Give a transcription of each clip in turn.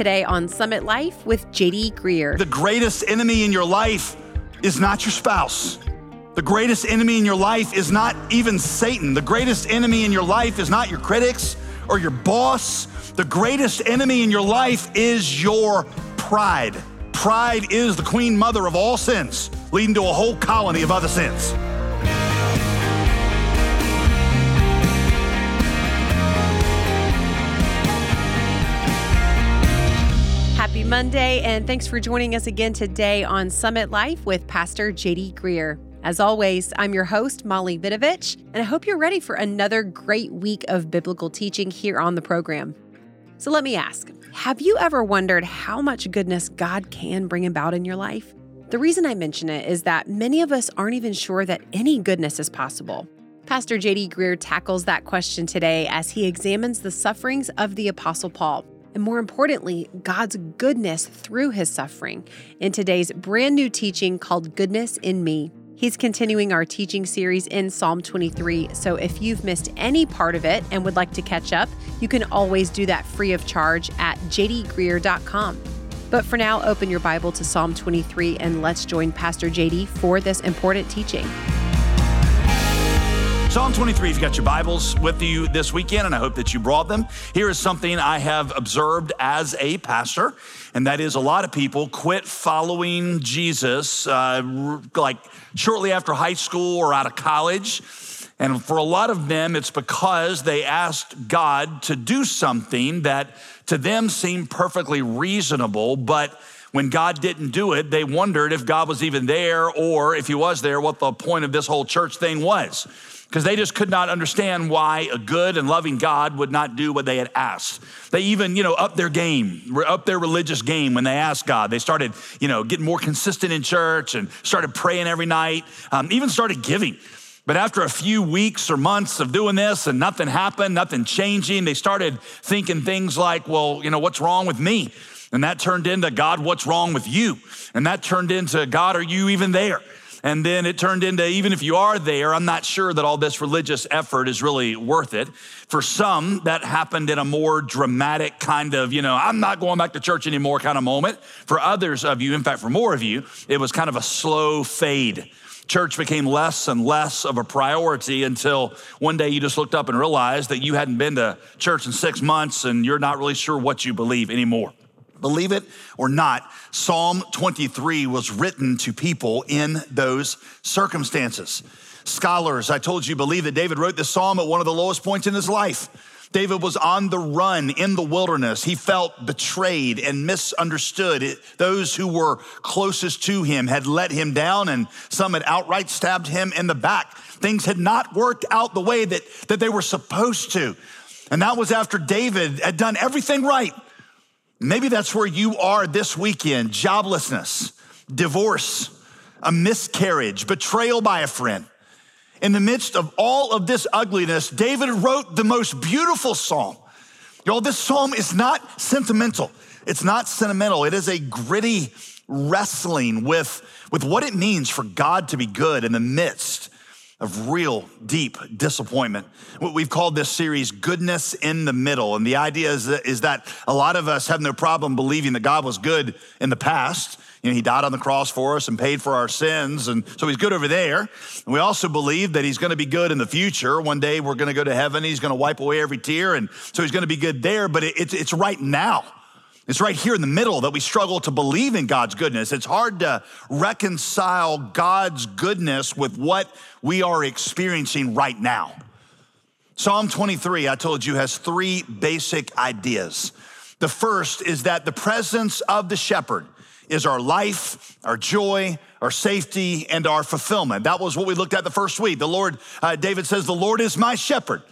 today on Summit Life with JD Greear. The greatest enemy in your life is not your spouse. The greatest enemy in your life is not even Satan. The greatest enemy in your life is not your critics or your boss. The greatest enemy in your life is your pride. Pride is the queen mother of all sins, leading to a whole colony of other sins. Monday, and thanks for joining us again today on Summit Life with Pastor JD Greear. As always, I'm your host, Molly Vidovich, and I hope you're ready for another great week of biblical teaching here on the program. So let me ask Have you ever wondered how much goodness God can bring about in your life? The reason I mention it is that many of us aren't even sure that any goodness is possible. Pastor JD Greear tackles that question today as he examines the sufferings of the Apostle Paul and more importantly, God's goodness through his suffering in today's brand new teaching called Goodness in Me. He's continuing our teaching series in Psalm 23, so if you've missed any part of it and would like to catch up, you can always do that free of charge at jdgreear.com. But for now, open your Bible to Psalm 23 and let's join Pastor JD for this important teaching. Psalm 23, if you got your Bibles with you this weekend, and I hope that you brought them, here is something I have observed as a pastor, and that is a lot of people quit following Jesus uh, like shortly after high school or out of college. And for a lot of them, it's because they asked God to do something that to them seemed perfectly reasonable, but when God didn't do it, they wondered if God was even there or if he was there, what the point of this whole church thing was because they just could not understand why a good and loving God would not do what they had asked. They even, you know, up their game, up their religious game when they asked God. They started, you know, getting more consistent in church and started praying every night, um, even started giving. But after a few weeks or months of doing this and nothing happened, nothing changing, they started thinking things like, well, you know, what's wrong with me? And that turned into, God, what's wrong with you? And that turned into, God, are you even there? And then it turned into even if you are there, I'm not sure that all this religious effort is really worth it. For some, that happened in a more dramatic kind of, you know, I'm not going back to church anymore kind of moment. For others of you, in fact, for more of you, it was kind of a slow fade. Church became less and less of a priority until one day you just looked up and realized that you hadn't been to church in six months and you're not really sure what you believe anymore. Believe it or not, Psalm 23 was written to people in those circumstances. Scholars, I told you, believe that David wrote this psalm at one of the lowest points in his life. David was on the run in the wilderness. He felt betrayed and misunderstood. It, those who were closest to him had let him down, and some had outright stabbed him in the back. Things had not worked out the way that, that they were supposed to. And that was after David had done everything right. Maybe that's where you are this weekend joblessness, divorce, a miscarriage, betrayal by a friend. In the midst of all of this ugliness, David wrote the most beautiful psalm. Y'all, this psalm is not sentimental. It's not sentimental. It is a gritty wrestling with, with what it means for God to be good in the midst of real deep disappointment. What we've called this series Goodness in the Middle. And the idea is that, is that a lot of us have no problem believing that God was good in the past. You know, he died on the cross for us and paid for our sins. And so he's good over there. And we also believe that he's going to be good in the future. One day we're going to go to heaven. He's going to wipe away every tear. And so he's going to be good there. But it, it's, it's right now. It's right here in the middle that we struggle to believe in God's goodness. It's hard to reconcile God's goodness with what we are experiencing right now. Psalm 23, I told you, has three basic ideas. The first is that the presence of the shepherd is our life, our joy, our safety, and our fulfillment. That was what we looked at the first week. The Lord, uh, David says, The Lord is my shepherd.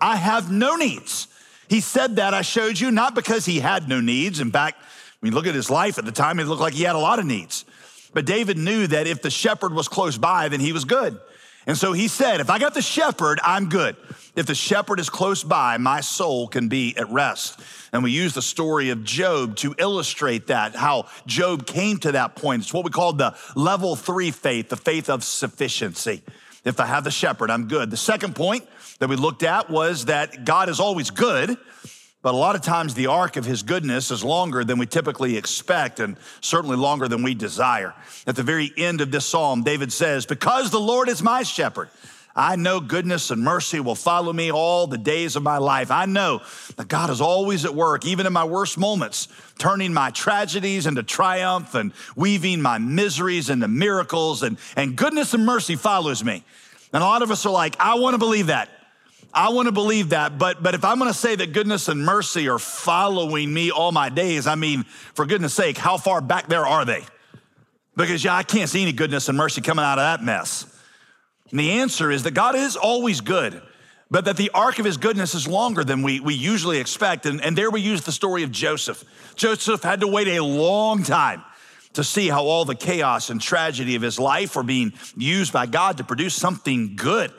I have no needs. He said that, I showed you, not because he had no needs. In fact, when you look at his life at the time, it looked like he had a lot of needs. But David knew that if the shepherd was close by, then he was good. And so he said, If I got the shepherd, I'm good. If the shepherd is close by, my soul can be at rest. And we use the story of Job to illustrate that, how Job came to that point. It's what we call the level three faith, the faith of sufficiency. If I have the shepherd, I'm good. The second point that we looked at was that God is always good, But a lot of times, the arc of his goodness is longer than we typically expect, and certainly longer than we desire. At the very end of this psalm, David says, Because the Lord is my shepherd, I know goodness and mercy will follow me all the days of my life. I know that God is always at work, even in my worst moments, turning my tragedies into triumph and weaving my miseries into miracles, and, and goodness and mercy follows me. And a lot of us are like, I want to believe that. I want to believe that, but but if I'm going to say that goodness and mercy are following me all my days, I mean, for goodness sake, how far back there are they? Because yeah, I can't see any goodness and mercy coming out of that mess. And the answer is that God is always good, but that the arc of his goodness is longer than we, we usually expect. And, and there we use the story of Joseph. Joseph had to wait a long time to see how all the chaos and tragedy of his life were being used by God to produce something good.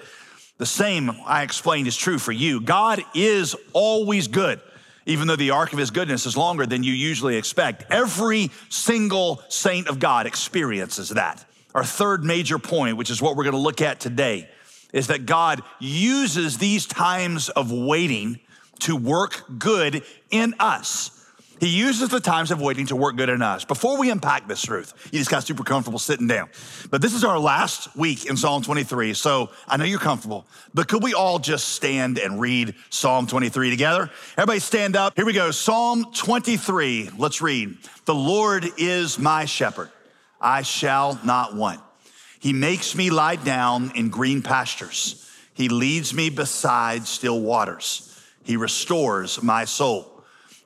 The same I explained is true for you. God is always good, even though the arc of his goodness is longer than you usually expect. Every single saint of God experiences that. Our third major point, which is what we're going to look at today, is that God uses these times of waiting to work good in us. He uses the times of waiting to work good in us. Before we unpack this truth, you just got super comfortable sitting down. But this is our last week in Psalm 23, so I know you're comfortable, but could we all just stand and read Psalm 23 together? Everybody stand up. Here we go. Psalm 23. Let's read. The Lord is my shepherd. I shall not want. He makes me lie down in green pastures. He leads me beside still waters. He restores my soul.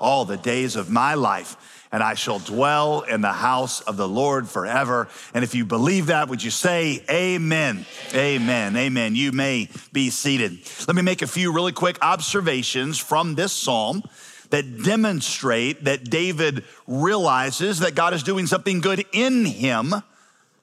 all the days of my life, and I shall dwell in the house of the Lord forever. And if you believe that, would you say amen? Amen. Amen. You may be seated. Let me make a few really quick observations from this psalm that demonstrate that David realizes that God is doing something good in him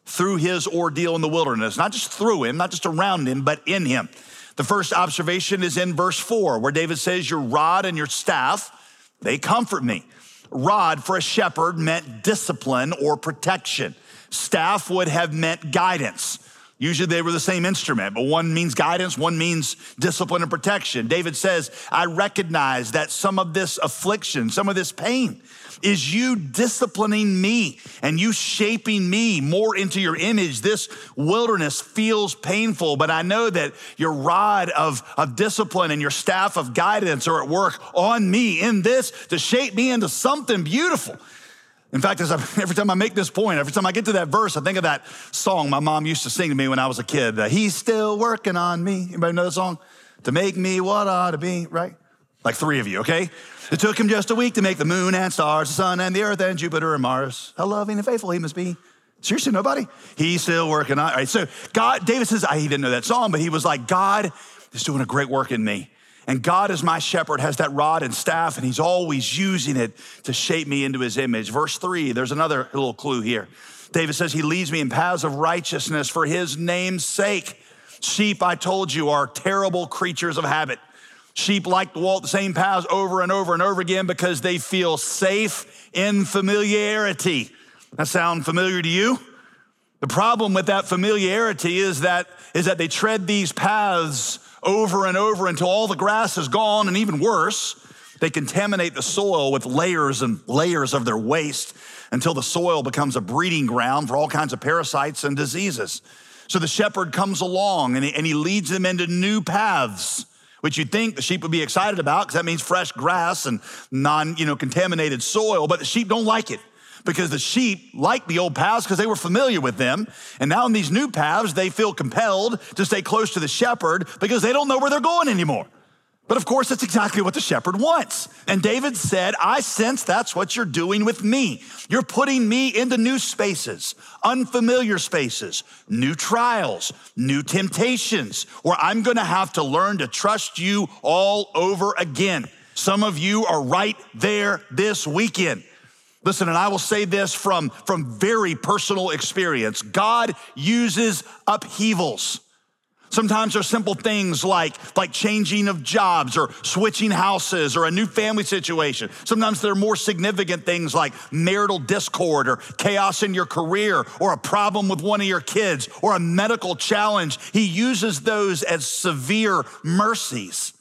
through his ordeal in the wilderness, not just through him, not just around him, but in him. The first observation is in verse four, where David says, Your rod and your staff, they comfort me. Rod for a shepherd meant discipline or protection. Staff would have meant guidance. Usually they were the same instrument, but one means guidance, one means discipline and protection. David says, I recognize that some of this affliction, some of this pain is you disciplining me and you shaping me more into your image. This wilderness feels painful, but I know that your rod of, of discipline and your staff of guidance are at work on me in this to shape me into something beautiful. In fact, as I, every time I make this point, every time I get to that verse, I think of that song my mom used to sing to me when I was a kid. He's still working on me. Anybody know the song? To make me what I ought to be, right? Like three of you, okay? It took him just a week to make the moon and stars, the sun and the earth and Jupiter and Mars. How loving and faithful he must be. Seriously, nobody? He's still working on. All right, so God, David says, ah, he didn't know that song, but he was like, God is doing a great work in me. And God, is my shepherd, has that rod and staff, and he's always using it to shape me into his image. Verse three, there's another little clue here. David says, He leads me in paths of righteousness for his name's sake. Sheep, I told you, are terrible creatures of habit. Sheep like to walk the same paths over and over and over again because they feel safe in familiarity. That sound familiar to you? The problem with that familiarity is that, is that they tread these paths over and over until all the grass is gone, and even worse, they contaminate the soil with layers and layers of their waste until the soil becomes a breeding ground for all kinds of parasites and diseases. So the shepherd comes along and he, leads them into new paths, which you'd think the sheep would be excited about because that means fresh grass and non, you know, contaminated soil, but the sheep don't like it because the sheep liked the old paths because they were familiar with them. And now in these new paths, they feel compelled to stay close to the shepherd because they don't know where they're going anymore. But of course, that's exactly what the shepherd wants. And David said, I sense that's what you're doing with me. You're putting me into new spaces, unfamiliar spaces, new trials, new temptations, where I'm gonna have to learn to trust you all over again. Some of you are right there this weekend. Listen, and I will say this from, from very personal experience God uses upheavals. Sometimes they're simple things like, like changing of jobs or switching houses or a new family situation. Sometimes there are more significant things like marital discord or chaos in your career or a problem with one of your kids or a medical challenge. He uses those as severe mercies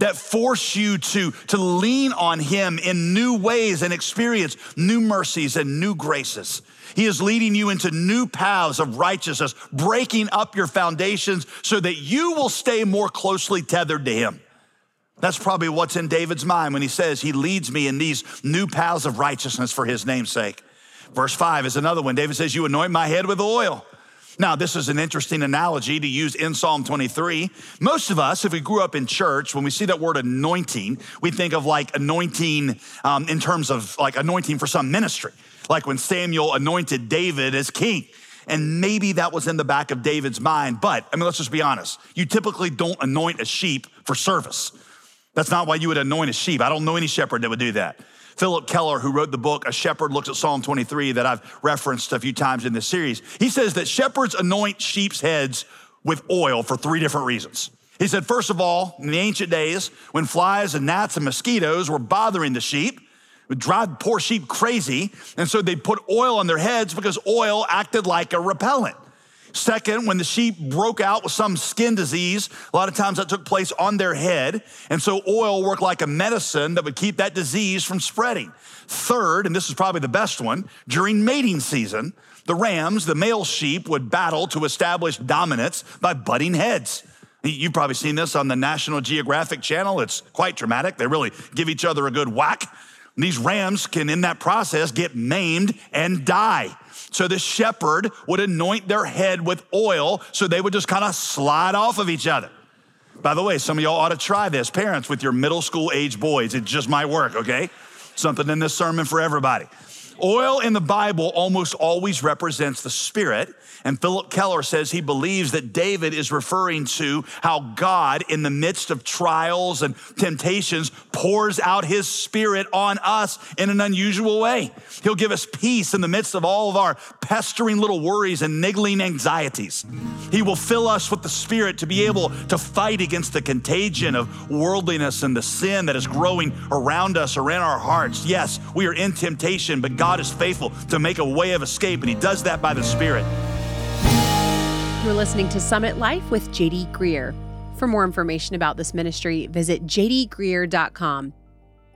that force you to, to lean on Him in new ways and experience new mercies and new graces. He is leading you into new paths of righteousness, breaking up your foundations so that you will stay more closely tethered to Him. That's probably what's in David's mind when he says, He leads me in these new paths of righteousness for His name's sake. Verse five is another one. David says, You anoint my head with oil. Now, this is an interesting analogy to use in Psalm 23. Most of us, if we grew up in church, when we see that word anointing, we think of like anointing um, in terms of like anointing for some ministry, like when Samuel anointed David as king. And maybe that was in the back of David's mind. But I mean, let's just be honest. You typically don't anoint a sheep for service. That's not why you would anoint a sheep. I don't know any shepherd that would do that. Phillip Keller, who wrote the book A Shepherd Looks at Psalm 23, that I've referenced a few times in this series, he says that shepherds anoint sheep's heads with oil for three different reasons. He said, first of all, in the ancient days, when flies and gnats and mosquitoes were bothering the sheep, would drive poor sheep crazy, and so they'd put oil on their heads because oil acted like a repellent. Second, when the sheep broke out with some skin disease, a lot of times that took place on their head. And so oil worked like a medicine that would keep that disease from spreading. Third, and this is probably the best one, during mating season, the rams, the male sheep, would battle to establish dominance by butting heads. You've probably seen this on the National Geographic channel. It's quite dramatic. They really give each other a good whack. These rams can, in that process, get maimed and die. So the shepherd would anoint their head with oil so they would just kind of slide off of each other. By the way, some of y'all ought to try this. Parents with your middle school age boys, it just might work, okay? Something in this sermon for everybody. Oil in the Bible almost always represents the Spirit. And Phillip Keller says he believes that David is referring to how God, in the midst of trials and temptations, pours out his Spirit on us in an unusual way. He'll give us peace in the midst of all of our pestering little worries and niggling anxieties. He will fill us with the Spirit to be able to fight against the contagion of worldliness and the sin that is growing around us or in our hearts. Yes, we are in temptation, but God God is faithful to make a way of escape, and He does that by the Spirit. You're listening to Summit Life with JD Greear. For more information about this ministry, visit jdgreear.com.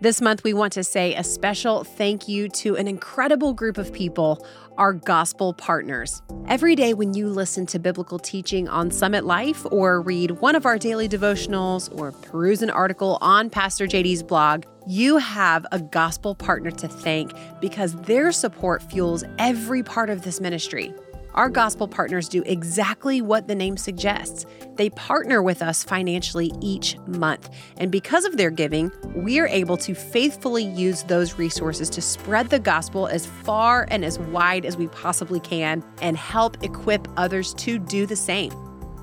This month, we want to say a special thank you to an incredible group of people, our gospel partners. Every day, when you listen to biblical teaching on Summit Life, or read one of our daily devotionals, or peruse an article on Pastor JD's blog, you have a gospel partner to thank because their support fuels every part of this ministry. Our gospel partners do exactly what the name suggests. They partner with us financially each month. And because of their giving, we are able to faithfully use those resources to spread the gospel as far and as wide as we possibly can and help equip others to do the same.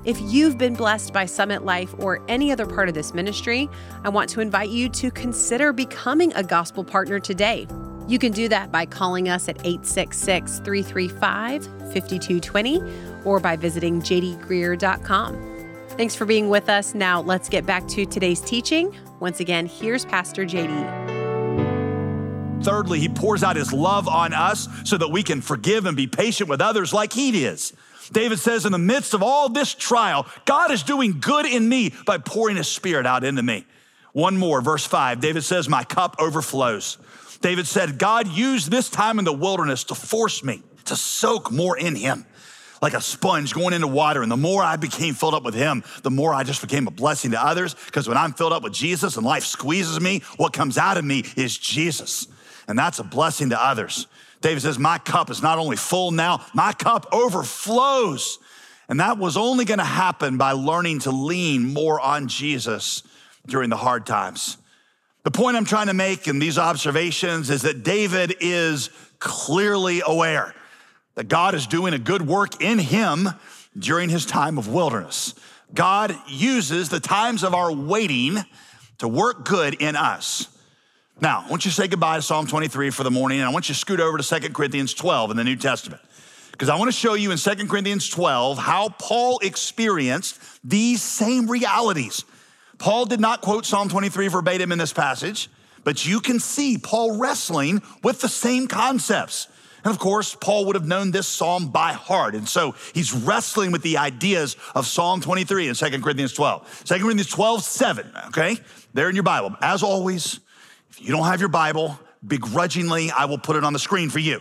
If you've been blessed by Summit Life or any other part of this ministry, I want to invite you to consider becoming a gospel partner today. You can do that by calling us at 866 335 5220 or by visiting jdgreear.com. Thanks for being with us. Now, let's get back to today's teaching. Once again, here's Pastor JD. Thirdly, he pours out his love on us so that we can forgive and be patient with others like he is. David says, in the midst of all this trial, God is doing good in me by pouring his spirit out into me. One more, verse five, David says, My cup overflows. David said, God used this time in the wilderness to force me to soak more in him like a sponge going into water. And the more I became filled up with Him, the more I just became a blessing to others. Because when I'm filled up with Jesus and life squeezes me, what comes out of me is Jesus. And that's a blessing to others. David says, My cup is not only full now, my cup overflows. And that was only going to happen by learning to lean more on Jesus during the hard times. The point I'm trying to make in these observations is that David is clearly aware that God is doing a good work in him during his time of wilderness. God uses the times of our waiting to work good in us. Now, I want you to say goodbye to Psalm 23 for the morning, and I want you to scoot over to 2 Corinthians 12 in the New Testament. Because I want to show you in 2 Corinthians 12 how Paul experienced these same realities. Paul did not quote Psalm 23 verbatim in this passage, but you can see Paul wrestling with the same concepts. And of course, Paul would have known this psalm by heart. And so he's wrestling with the ideas of Psalm 23 in 2 Corinthians 12. 2 Corinthians 12, 7, okay? There in your Bible. As always, if you don't have your Bible, begrudgingly, I will put it on the screen for you.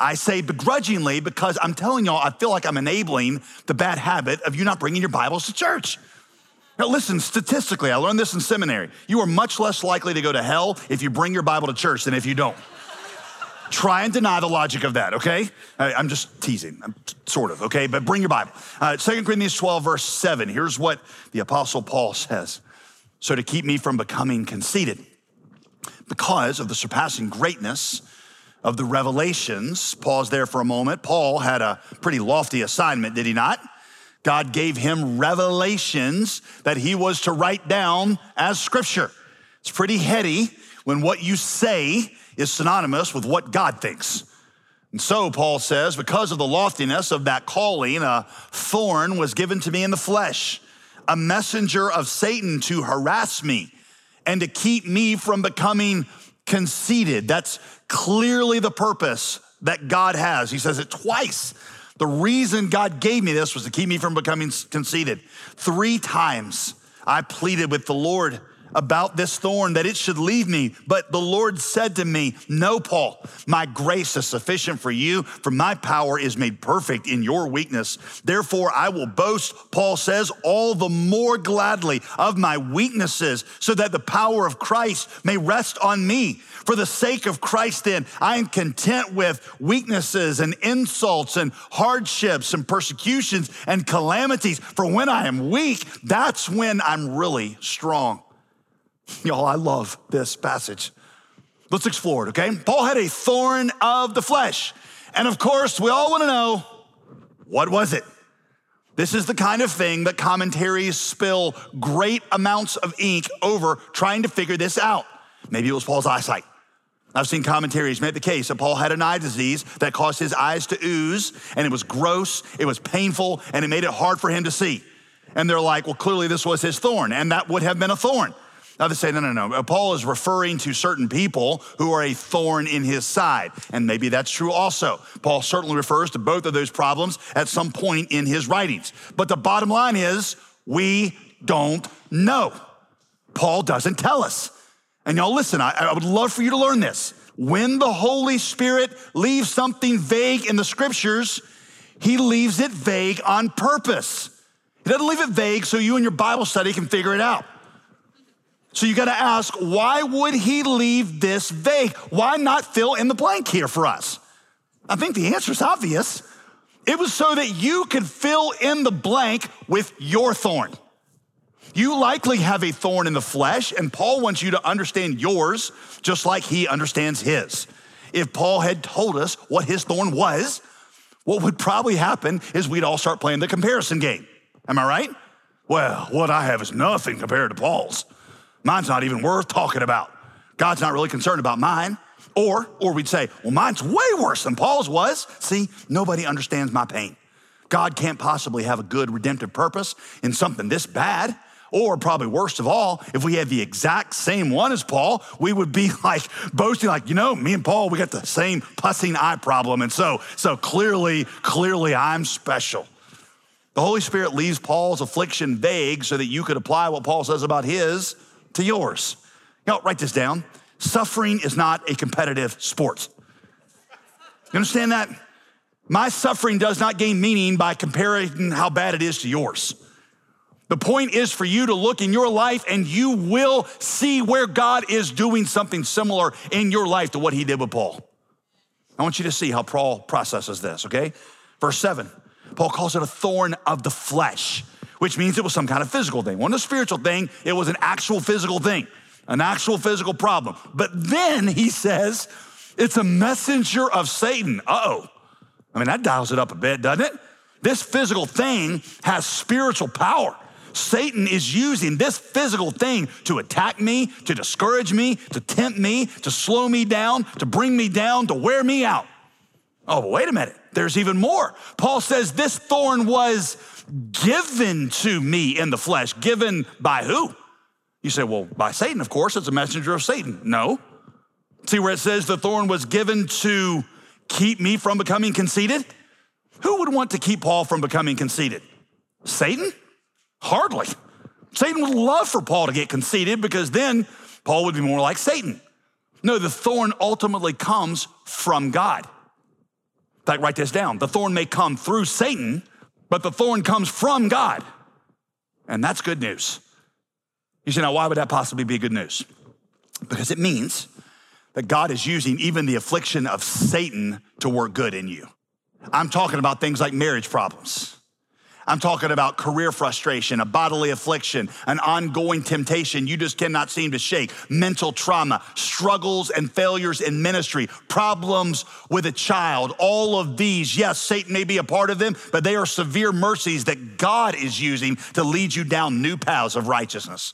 I say begrudgingly because I'm telling y'all, I feel like I'm enabling the bad habit of you not bringing your Bibles to church. Now, listen, statistically, I learned this in seminary. You are much less likely to go to hell if you bring your Bible to church than if you don't. Try and deny the logic of that, okay? I'm just teasing, I'm sort of, okay? But bring your Bible. Uh, 2 Corinthians 12, verse 7. Here's what the Apostle Paul says So to keep me from becoming conceited, because of the surpassing greatness of the revelations, pause there for a moment. Paul had a pretty lofty assignment, did he not? God gave him revelations that he was to write down as scripture. It's pretty heady when what you say is synonymous with what God thinks. And so, Paul says, because of the loftiness of that calling, a thorn was given to me in the flesh, a messenger of Satan to harass me and to keep me from becoming conceited. That's clearly the purpose that God has. He says it twice. The reason God gave me this was to keep me from becoming conceited. Three times I pleaded with the Lord about this thorn that it should leave me. But the Lord said to me, No, Paul, my grace is sufficient for you, for my power is made perfect in your weakness. Therefore, I will boast, Paul says, all the more gladly of my weaknesses, so that the power of Christ may rest on me. For the sake of Christ, then, I am content with weaknesses and insults and hardships and persecutions and calamities. For when I am weak, that's when I'm really strong. Y'all, I love this passage. Let's explore it, okay? Paul had a thorn of the flesh. And of course, we all want to know what was it? This is the kind of thing that commentaries spill great amounts of ink over trying to figure this out. Maybe it was Paul's eyesight. I've seen commentaries make the case that Paul had an eye disease that caused his eyes to ooze, and it was gross, it was painful, and it made it hard for him to see. And they're like, well, clearly this was his thorn, and that would have been a thorn. Now they say, no, no, no. Uh, Paul is referring to certain people who are a thorn in his side. And maybe that's true also. Paul certainly refers to both of those problems at some point in his writings. But the bottom line is, we don't know. Paul doesn't tell us. And y'all listen, I, I would love for you to learn this. When the Holy Spirit leaves something vague in the scriptures, he leaves it vague on purpose. He doesn't leave it vague so you and your Bible study can figure it out. So you got to ask, why would he leave this vague? Why not fill in the blank here for us? I think the answer is obvious. It was so that you could fill in the blank with your thorn. You likely have a thorn in the flesh, and Paul wants you to understand yours just like he understands his. If Paul had told us what his thorn was, what would probably happen is we'd all start playing the comparison game. Am I right? Well, what I have is nothing compared to Paul's. Mine's not even worth talking about. God's not really concerned about mine. Or, or we'd say, well, mine's way worse than Paul's was. See, nobody understands my pain. God can't possibly have a good redemptive purpose in something this bad. Or probably worst of all, if we had the exact same one as Paul, we would be like boasting, like, you know, me and Paul, we got the same pussing eye problem. And so, so clearly, clearly I'm special. The Holy Spirit leaves Paul's affliction vague so that you could apply what Paul says about his to yours. Now, write this down. Suffering is not a competitive sport. You understand that? My suffering does not gain meaning by comparing how bad it is to yours. The point is for you to look in your life and you will see where God is doing something similar in your life to what he did with Paul. I want you to see how Paul processes this, okay? Verse seven, Paul calls it a thorn of the flesh which means it was some kind of physical thing. Wasn't a spiritual thing, it was an actual physical thing, an actual physical problem. But then he says, it's a messenger of Satan. Uh oh. I mean, that dials it up a bit, doesn't it? This physical thing has spiritual power. Satan is using this physical thing to attack me, to discourage me, to tempt me, to slow me down, to bring me down, to wear me out. Oh, wait a minute. There's even more. Paul says this thorn was given to me in the flesh. Given by who? You say, well, by Satan, of course. It's a messenger of Satan. No. See where it says the thorn was given to keep me from becoming conceited? Who would want to keep Paul from becoming conceited? Satan? Hardly. Satan would love for Paul to get conceited because then Paul would be more like Satan. No, the thorn ultimately comes from God. In fact, write this down. The thorn may come through Satan, but the thorn comes from God. And that's good news. You say, now, why would that possibly be good news? Because it means that God is using even the affliction of Satan to work good in you. I'm talking about things like marriage problems. I'm talking about career frustration, a bodily affliction, an ongoing temptation you just cannot seem to shake, mental trauma, struggles and failures in ministry, problems with a child. All of these, yes, Satan may be a part of them, but they are severe mercies that God is using to lead you down new paths of righteousness.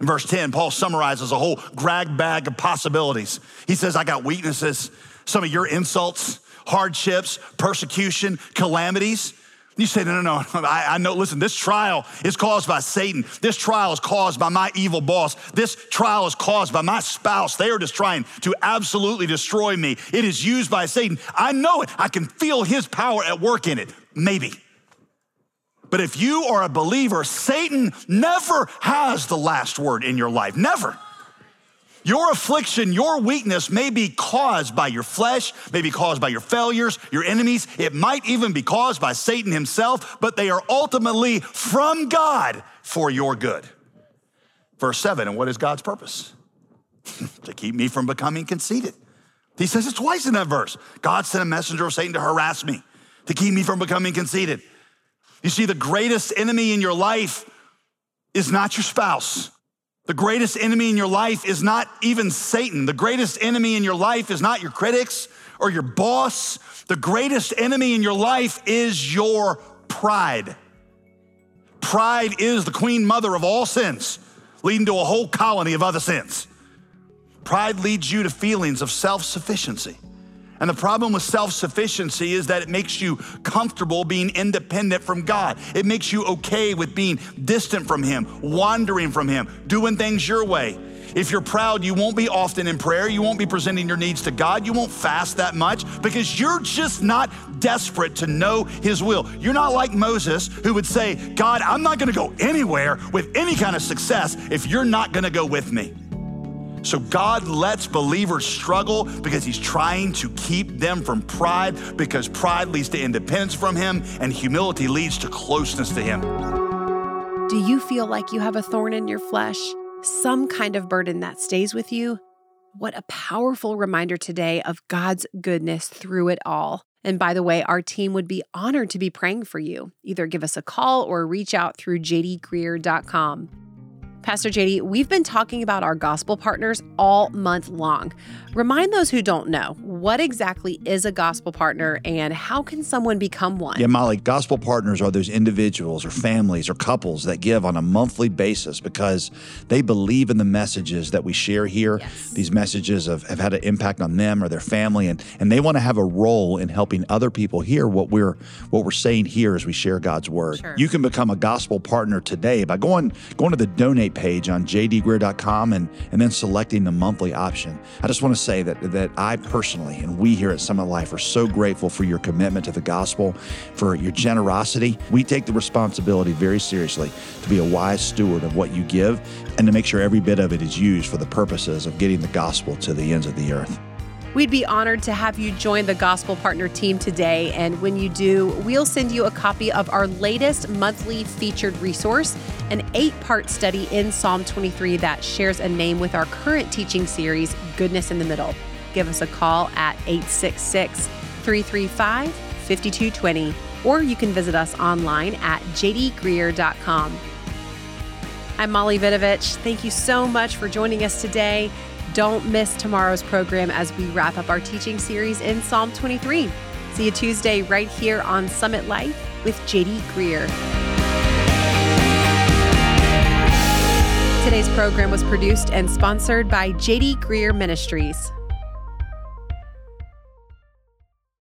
In verse 10, Paul summarizes a whole grab bag of possibilities. He says, I got weaknesses, some of your insults, hardships, persecution, calamities. You say, no, no, no. I, I, know, listen, this trial is caused by Satan. This trial is caused by my evil boss. This trial is caused by my spouse. They are just trying to absolutely destroy me. It is used by Satan. I know it. I can feel his power at work in it. Maybe. But if you are a believer, Satan never has the last word in your life. Never. Your affliction, your weakness may be caused by your flesh, may be caused by your failures, your enemies. It might even be caused by Satan himself, but they are ultimately from God for your good. Verse 7, and what is God's purpose? to keep me from becoming conceited. He says it twice in that verse. God sent a messenger of Satan to harass me, to keep me from becoming conceited. You see, the greatest enemy in your life is not your spouse. The greatest enemy in your life is not even Satan. The greatest enemy in your life is not your critics or your boss. The greatest enemy in your life is your pride. Pride is the queen mother of all sins, leading to a whole colony of other sins. Pride leads you to feelings of self sufficiency. And the problem with self sufficiency is that it makes you comfortable being independent from God. It makes you okay with being distant from Him, wandering from Him, doing things your way. If you're proud, you won't be often in prayer. You won't be presenting your needs to God. You won't fast that much because you're just not desperate to know His will. You're not like Moses who would say, God, I'm not going to go anywhere with any kind of success if you're not going to go with me. So God lets believers struggle because He's trying to keep them from pride, because pride leads to independence from Him, and humility leads to closeness to Him. Do you feel like you have a thorn in your flesh? Some kind of burden that stays with you? What a powerful reminder today of God's goodness through it all. And by the way, our team would be honored to be praying for you. Either give us a call or reach out through jdgreear.com. Pastor JD, we've been talking about our gospel partners all month long. Remind those who don't know what exactly is a gospel partner and how can someone become one? Yeah, Molly, gospel partners are those individuals or families or couples that give on a monthly basis because they believe in the messages that we share here. Yes. These messages have, have had an impact on them or their family, and, and they want to have a role in helping other people hear what we're what we're saying here as we share God's word. Sure. You can become a gospel partner today by going going to the donate page on jdgreear.com and, and then selecting the monthly option. I just want to say that, that I personally and we here at Summit Life are so grateful for your commitment to the gospel, for your generosity. We take the responsibility very seriously to be a wise steward of what you give and to make sure every bit of it is used for the purposes of getting the gospel to the ends of the earth. We'd be honored to have you join the Gospel Partner team today. And when you do, we'll send you a copy of our latest monthly featured resource, an eight part study in Psalm 23 that shares a name with our current teaching series, Goodness in the Middle. Give us a call at 866 335 5220, or you can visit us online at jdgreear.com. I'm Molly Vidovich. Thank you so much for joining us today. Don't miss tomorrow's program as we wrap up our teaching series in Psalm 23. See you Tuesday right here on Summit Life with JD Greear. Today's program was produced and sponsored by JD Greear Ministries.